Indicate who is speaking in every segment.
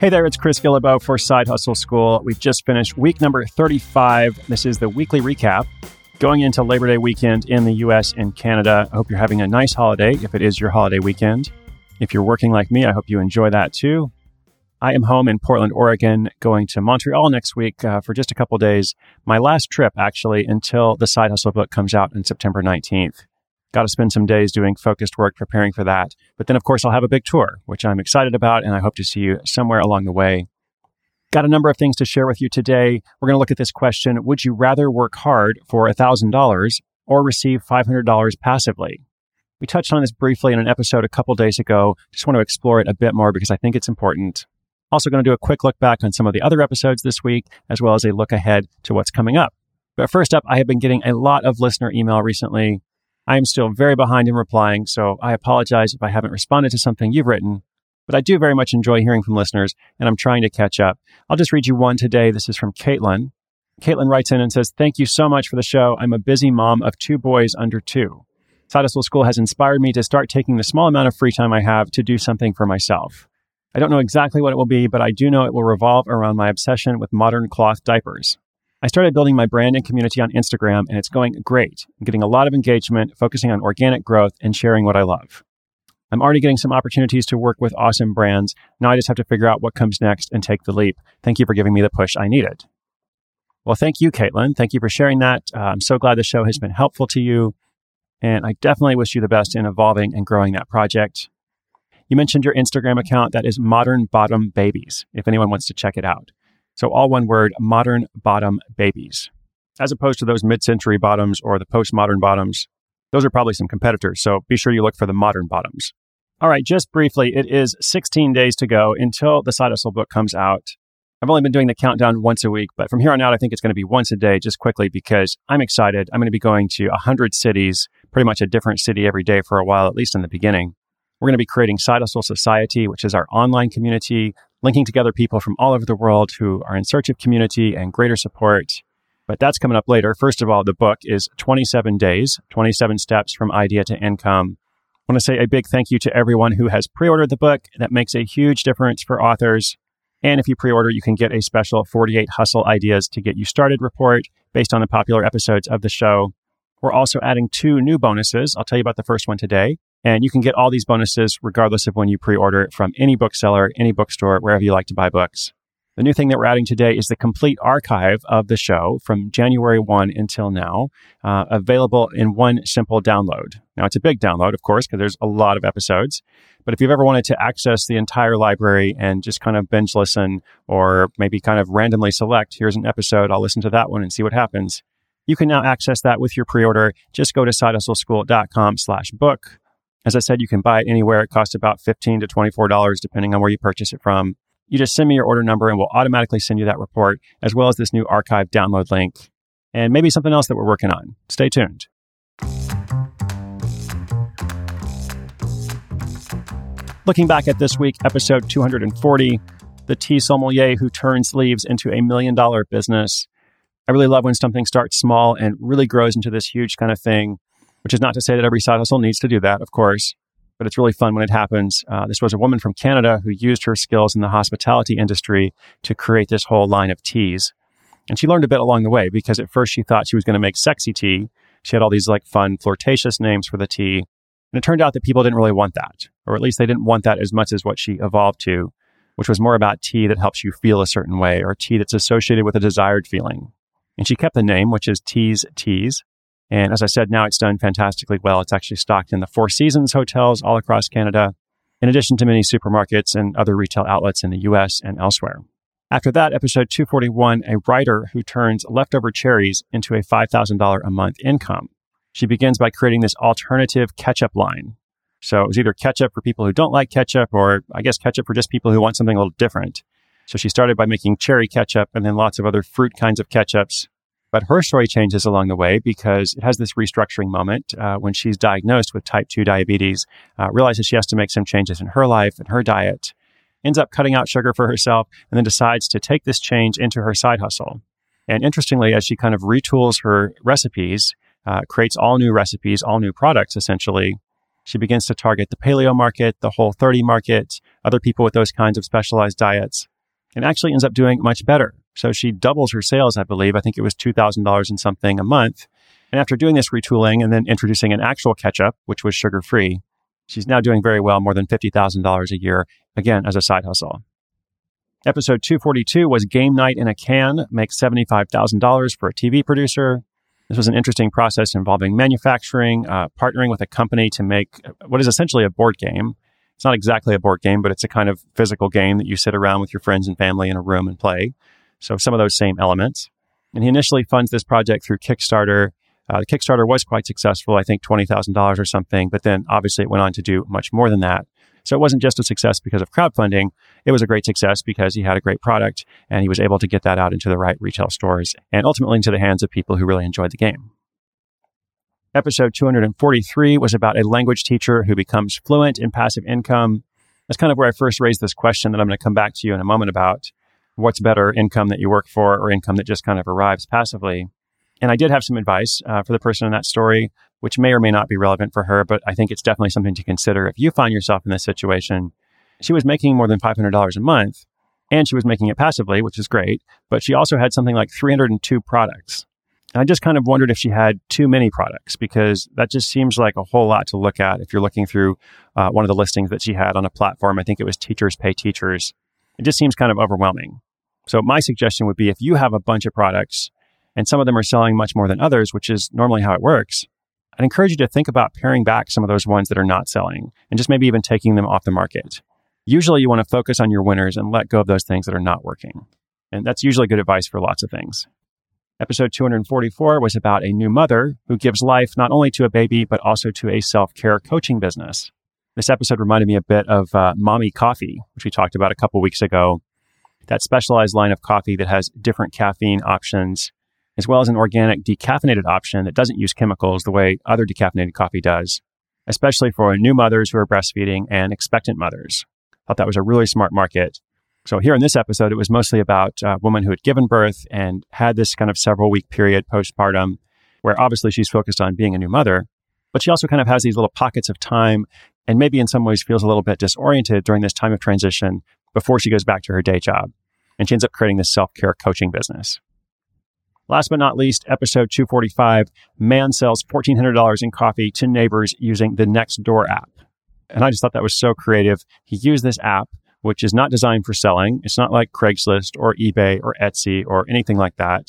Speaker 1: Hey there, it's Chris Guillebeau for Side Hustle School. We've just finished week number 35. This is the weekly recap going into Labor Day weekend in the US and Canada. I hope you're having a nice holiday if it is your holiday weekend. If you're working like me, I hope you enjoy that too. I am home in Portland, Oregon, going to Montreal next week uh, for just a couple days. My last trip, actually, until the Side Hustle book comes out on September 19th. Got to spend some days doing focused work preparing for that. But then, of course, I'll have a big tour, which I'm excited about, and I hope to see you somewhere along the way. Got a number of things to share with you today. We're going to look at this question Would you rather work hard for $1,000 or receive $500 passively? We touched on this briefly in an episode a couple days ago. Just want to explore it a bit more because I think it's important. Also, going to do a quick look back on some of the other episodes this week, as well as a look ahead to what's coming up. But first up, I have been getting a lot of listener email recently. I am still very behind in replying, so I apologize if I haven't responded to something you've written. But I do very much enjoy hearing from listeners, and I'm trying to catch up. I'll just read you one today. This is from Caitlin. Caitlin writes in and says, Thank you so much for the show. I'm a busy mom of two boys under two. Side School has inspired me to start taking the small amount of free time I have to do something for myself. I don't know exactly what it will be, but I do know it will revolve around my obsession with modern cloth diapers. I started building my brand and community on Instagram, and it's going great. I'm getting a lot of engagement, focusing on organic growth and sharing what I love. I'm already getting some opportunities to work with awesome brands. Now I just have to figure out what comes next and take the leap. Thank you for giving me the push I needed. Well, thank you, Caitlin. Thank you for sharing that. Uh, I'm so glad the show has been helpful to you. And I definitely wish you the best in evolving and growing that project. You mentioned your Instagram account that is Modern Bottom Babies, if anyone wants to check it out. So, all one word, modern bottom babies, as opposed to those mid century bottoms or the postmodern bottoms. Those are probably some competitors, so be sure you look for the modern bottoms. All right, just briefly, it is 16 days to go until the Side Hustle book comes out. I've only been doing the countdown once a week, but from here on out, I think it's going to be once a day, just quickly because I'm excited. I'm going to be going to 100 cities, pretty much a different city every day for a while, at least in the beginning. We're going to be creating Side Hustle Society, which is our online community linking together people from all over the world who are in search of community and greater support. But that's coming up later. First of all, the book is 27 Days, 27 Steps from Idea to Income. I want to say a big thank you to everyone who has pre ordered the book. That makes a huge difference for authors. And if you pre order, you can get a special 48 Hustle Ideas to Get You Started report based on the popular episodes of the show. We're also adding two new bonuses. I'll tell you about the first one today. And you can get all these bonuses regardless of when you pre order from any bookseller, any bookstore, wherever you like to buy books. The new thing that we're adding today is the complete archive of the show from January 1 until now, uh, available in one simple download. Now, it's a big download, of course, because there's a lot of episodes. But if you've ever wanted to access the entire library and just kind of binge listen or maybe kind of randomly select, here's an episode, I'll listen to that one and see what happens. You can now access that with your pre-order. Just go to sidehustleschool.com slash book as I said, you can buy it anywhere. It costs about 15 to $24 depending on where you purchase it from. You just send me your order number and we'll automatically send you that report, as well as this new archive download link and maybe something else that we're working on. Stay tuned. Looking back at this week, episode 240, the tea sommelier who turns leaves into a million dollar business. I really love when something starts small and really grows into this huge kind of thing. Which is not to say that every side hustle needs to do that, of course, but it's really fun when it happens. Uh, this was a woman from Canada who used her skills in the hospitality industry to create this whole line of teas. And she learned a bit along the way because at first she thought she was going to make sexy tea. She had all these like fun, flirtatious names for the tea. And it turned out that people didn't really want that, or at least they didn't want that as much as what she evolved to, which was more about tea that helps you feel a certain way or tea that's associated with a desired feeling. And she kept the name, which is Tease Teas. And as I said, now it's done fantastically well. It's actually stocked in the Four Seasons hotels all across Canada, in addition to many supermarkets and other retail outlets in the US and elsewhere. After that, episode 241, a writer who turns leftover cherries into a $5,000 a month income. She begins by creating this alternative ketchup line. So it was either ketchup for people who don't like ketchup, or I guess ketchup for just people who want something a little different. So she started by making cherry ketchup and then lots of other fruit kinds of ketchups. But her story changes along the way because it has this restructuring moment uh, when she's diagnosed with type 2 diabetes, uh, realizes she has to make some changes in her life and her diet, ends up cutting out sugar for herself, and then decides to take this change into her side hustle. And interestingly, as she kind of retools her recipes, uh, creates all new recipes, all new products essentially, she begins to target the paleo market, the whole 30 market, other people with those kinds of specialized diets, and actually ends up doing much better. So she doubles her sales, I believe. I think it was $2,000 and something a month. And after doing this retooling and then introducing an actual ketchup, which was sugar free, she's now doing very well, more than $50,000 a year, again, as a side hustle. Episode 242 was Game Night in a Can, makes $75,000 for a TV producer. This was an interesting process involving manufacturing, uh, partnering with a company to make what is essentially a board game. It's not exactly a board game, but it's a kind of physical game that you sit around with your friends and family in a room and play. So some of those same elements. And he initially funds this project through Kickstarter. Uh, the Kickstarter was quite successful, I think $20,000 or something, but then obviously it went on to do much more than that. So it wasn't just a success because of crowdfunding. It was a great success because he had a great product and he was able to get that out into the right retail stores and ultimately into the hands of people who really enjoyed the game. Episode 243 was about a language teacher who becomes fluent in passive income. That's kind of where I first raised this question that I'm going to come back to you in a moment about what's better income that you work for or income that just kind of arrives passively. And I did have some advice uh, for the person in that story, which may or may not be relevant for her, but I think it's definitely something to consider if you find yourself in this situation. She was making more than $500 a month and she was making it passively, which is great, but she also had something like 302 products. And I just kind of wondered if she had too many products because that just seems like a whole lot to look at if you're looking through uh, one of the listings that she had on a platform. I think it was Teachers Pay Teachers. It just seems kind of overwhelming. So my suggestion would be if you have a bunch of products and some of them are selling much more than others, which is normally how it works, I'd encourage you to think about paring back some of those ones that are not selling and just maybe even taking them off the market. Usually you want to focus on your winners and let go of those things that are not working. And that's usually good advice for lots of things. Episode 244 was about a new mother who gives life not only to a baby, but also to a self care coaching business. This episode reminded me a bit of uh, Mommy Coffee, which we talked about a couple weeks ago that specialized line of coffee that has different caffeine options, as well as an organic decaffeinated option that doesn't use chemicals the way other decaffeinated coffee does, especially for new mothers who are breastfeeding and expectant mothers. Thought that was a really smart market. So here in this episode, it was mostly about a woman who had given birth and had this kind of several week period postpartum, where obviously she's focused on being a new mother, but she also kind of has these little pockets of time and maybe in some ways feels a little bit disoriented during this time of transition before she goes back to her day job and she ends up creating this self care coaching business. Last but not least, episode 245 Man sells $1,400 in coffee to neighbors using the Nextdoor app. And I just thought that was so creative. He used this app, which is not designed for selling. It's not like Craigslist or eBay or Etsy or anything like that.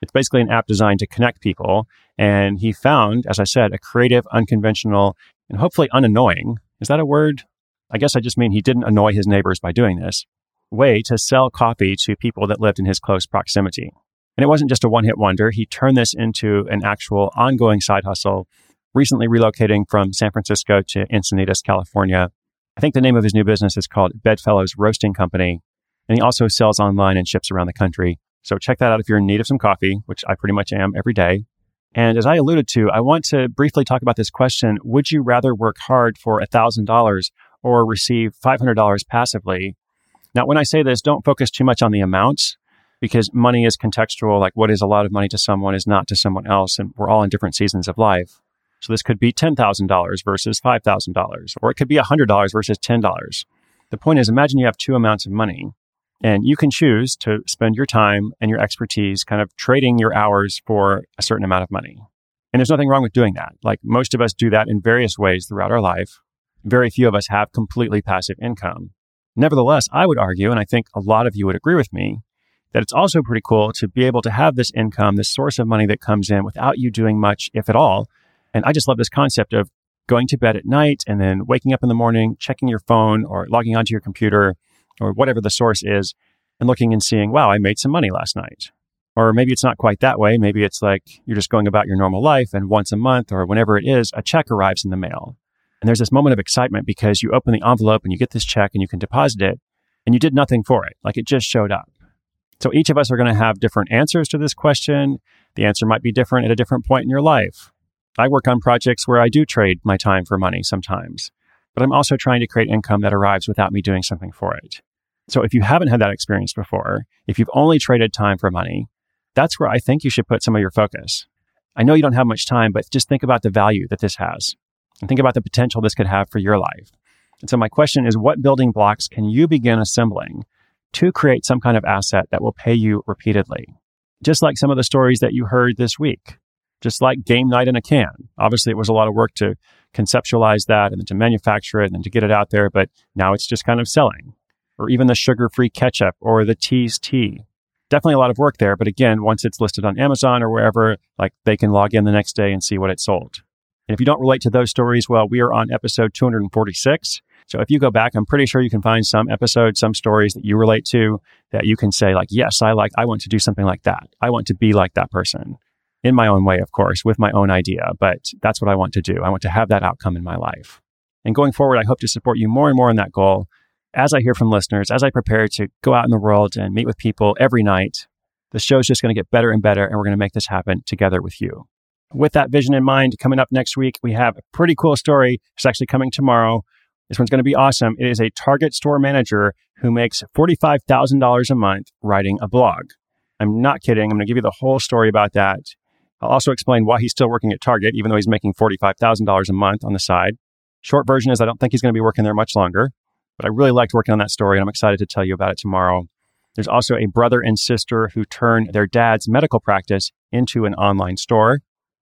Speaker 1: It's basically an app designed to connect people. And he found, as I said, a creative, unconventional, and hopefully unannoying. Is that a word? I guess I just mean he didn't annoy his neighbors by doing this way to sell coffee to people that lived in his close proximity. And it wasn't just a one hit wonder. He turned this into an actual ongoing side hustle, recently relocating from San Francisco to Encinitas, California. I think the name of his new business is called Bedfellows Roasting Company. And he also sells online and ships around the country. So check that out if you're in need of some coffee, which I pretty much am every day. And as I alluded to, I want to briefly talk about this question Would you rather work hard for $1,000 or receive $500 passively? Now, when I say this, don't focus too much on the amounts because money is contextual. Like what is a lot of money to someone is not to someone else. And we're all in different seasons of life. So this could be $10,000 versus $5,000, or it could be $100 versus $10. The point is, imagine you have two amounts of money and you can choose to spend your time and your expertise kind of trading your hours for a certain amount of money. And there's nothing wrong with doing that. Like most of us do that in various ways throughout our life. Very few of us have completely passive income. Nevertheless, I would argue, and I think a lot of you would agree with me, that it's also pretty cool to be able to have this income, this source of money that comes in without you doing much, if at all. And I just love this concept of going to bed at night and then waking up in the morning, checking your phone or logging onto your computer or whatever the source is and looking and seeing, wow, I made some money last night. Or maybe it's not quite that way. Maybe it's like you're just going about your normal life and once a month or whenever it is, a check arrives in the mail. And there's this moment of excitement because you open the envelope and you get this check and you can deposit it and you did nothing for it. Like it just showed up. So each of us are going to have different answers to this question. The answer might be different at a different point in your life. I work on projects where I do trade my time for money sometimes, but I'm also trying to create income that arrives without me doing something for it. So if you haven't had that experience before, if you've only traded time for money, that's where I think you should put some of your focus. I know you don't have much time, but just think about the value that this has and think about the potential this could have for your life. And so my question is what building blocks can you begin assembling to create some kind of asset that will pay you repeatedly? Just like some of the stories that you heard this week, just like game night in a can. Obviously, it was a lot of work to conceptualize that and then to manufacture it and to get it out there, but now it's just kind of selling. Or even the sugar free ketchup or the tease tea. Definitely a lot of work there, but again, once it's listed on Amazon or wherever, like they can log in the next day and see what it sold. And if you don't relate to those stories, well, we are on episode 246. So if you go back, I'm pretty sure you can find some episodes, some stories that you relate to that you can say like, yes, I like, I want to do something like that. I want to be like that person in my own way, of course, with my own idea, but that's what I want to do. I want to have that outcome in my life. And going forward, I hope to support you more and more in that goal as I hear from listeners, as I prepare to go out in the world and meet with people every night. The show's just going to get better and better, and we're going to make this happen together with you. With that vision in mind, coming up next week, we have a pretty cool story. It's actually coming tomorrow. This one's going to be awesome. It is a Target store manager who makes $45,000 a month writing a blog. I'm not kidding. I'm going to give you the whole story about that. I'll also explain why he's still working at Target, even though he's making $45,000 a month on the side. Short version is I don't think he's going to be working there much longer, but I really liked working on that story and I'm excited to tell you about it tomorrow. There's also a brother and sister who turned their dad's medical practice into an online store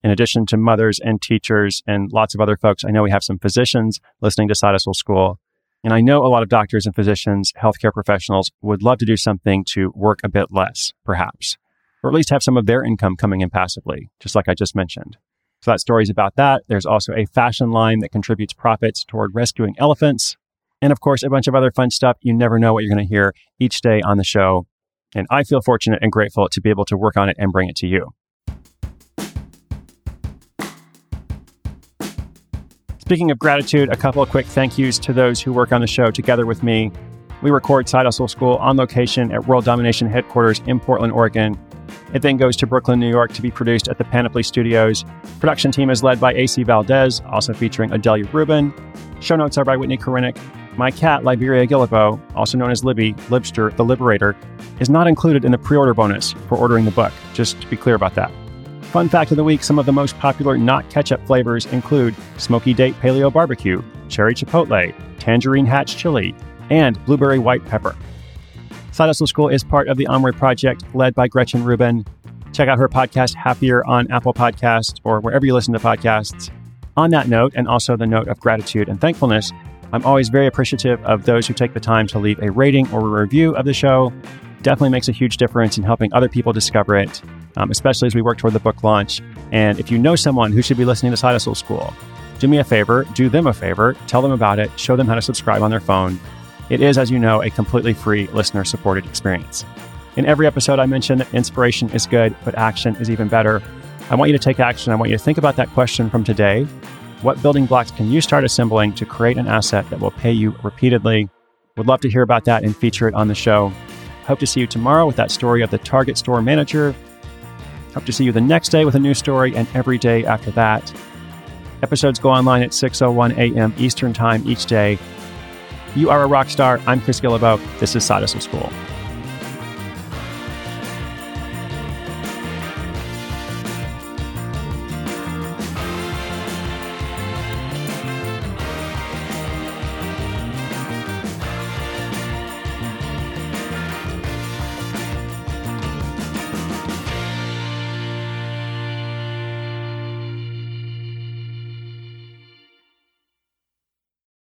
Speaker 1: in addition to mothers and teachers and lots of other folks, I know we have some physicians listening to Side Hustle School. And I know a lot of doctors and physicians, healthcare professionals would love to do something to work a bit less, perhaps, or at least have some of their income coming in passively, just like I just mentioned. So that story's about that. There's also a fashion line that contributes profits toward rescuing elephants. And of course, a bunch of other fun stuff. You never know what you're going to hear each day on the show. And I feel fortunate and grateful to be able to work on it and bring it to you. Speaking of gratitude, a couple of quick thank yous to those who work on the show together with me. We record Side Hustle School on location at World Domination headquarters in Portland, Oregon. It then goes to Brooklyn, New York to be produced at the Panoply Studios. Production team is led by AC Valdez, also featuring Adelia Rubin. Show notes are by Whitney Korinick. My cat, Liberia Guillebeau, also known as Libby, Libster, the Liberator, is not included in the pre order bonus for ordering the book, just to be clear about that. Fun fact of the week some of the most popular not ketchup flavors include Smoky Date Paleo Barbecue, Cherry Chipotle, Tangerine Hatch Chili, and Blueberry White Pepper. Side Hustle School is part of the Onward Project led by Gretchen Rubin. Check out her podcast, Happier, on Apple Podcasts or wherever you listen to podcasts. On that note, and also the note of gratitude and thankfulness, I'm always very appreciative of those who take the time to leave a rating or a review of the show. Definitely makes a huge difference in helping other people discover it um, especially as we work toward the book launch. And if you know someone who should be listening to Side Hustle School, do me a favor, do them a favor, tell them about it, show them how to subscribe on their phone. It is, as you know, a completely free listener supported experience. In every episode, I mention that inspiration is good, but action is even better. I want you to take action. I want you to think about that question from today. What building blocks can you start assembling to create an asset that will pay you repeatedly? Would love to hear about that and feature it on the show. Hope to see you tomorrow with that story of the Target store manager Hope to see you the next day with a new story and every day after that. Episodes go online at 6:01 a.m. Eastern Time each day. You are a rock star. I'm Chris Guillebeau. This is Side Hustle School.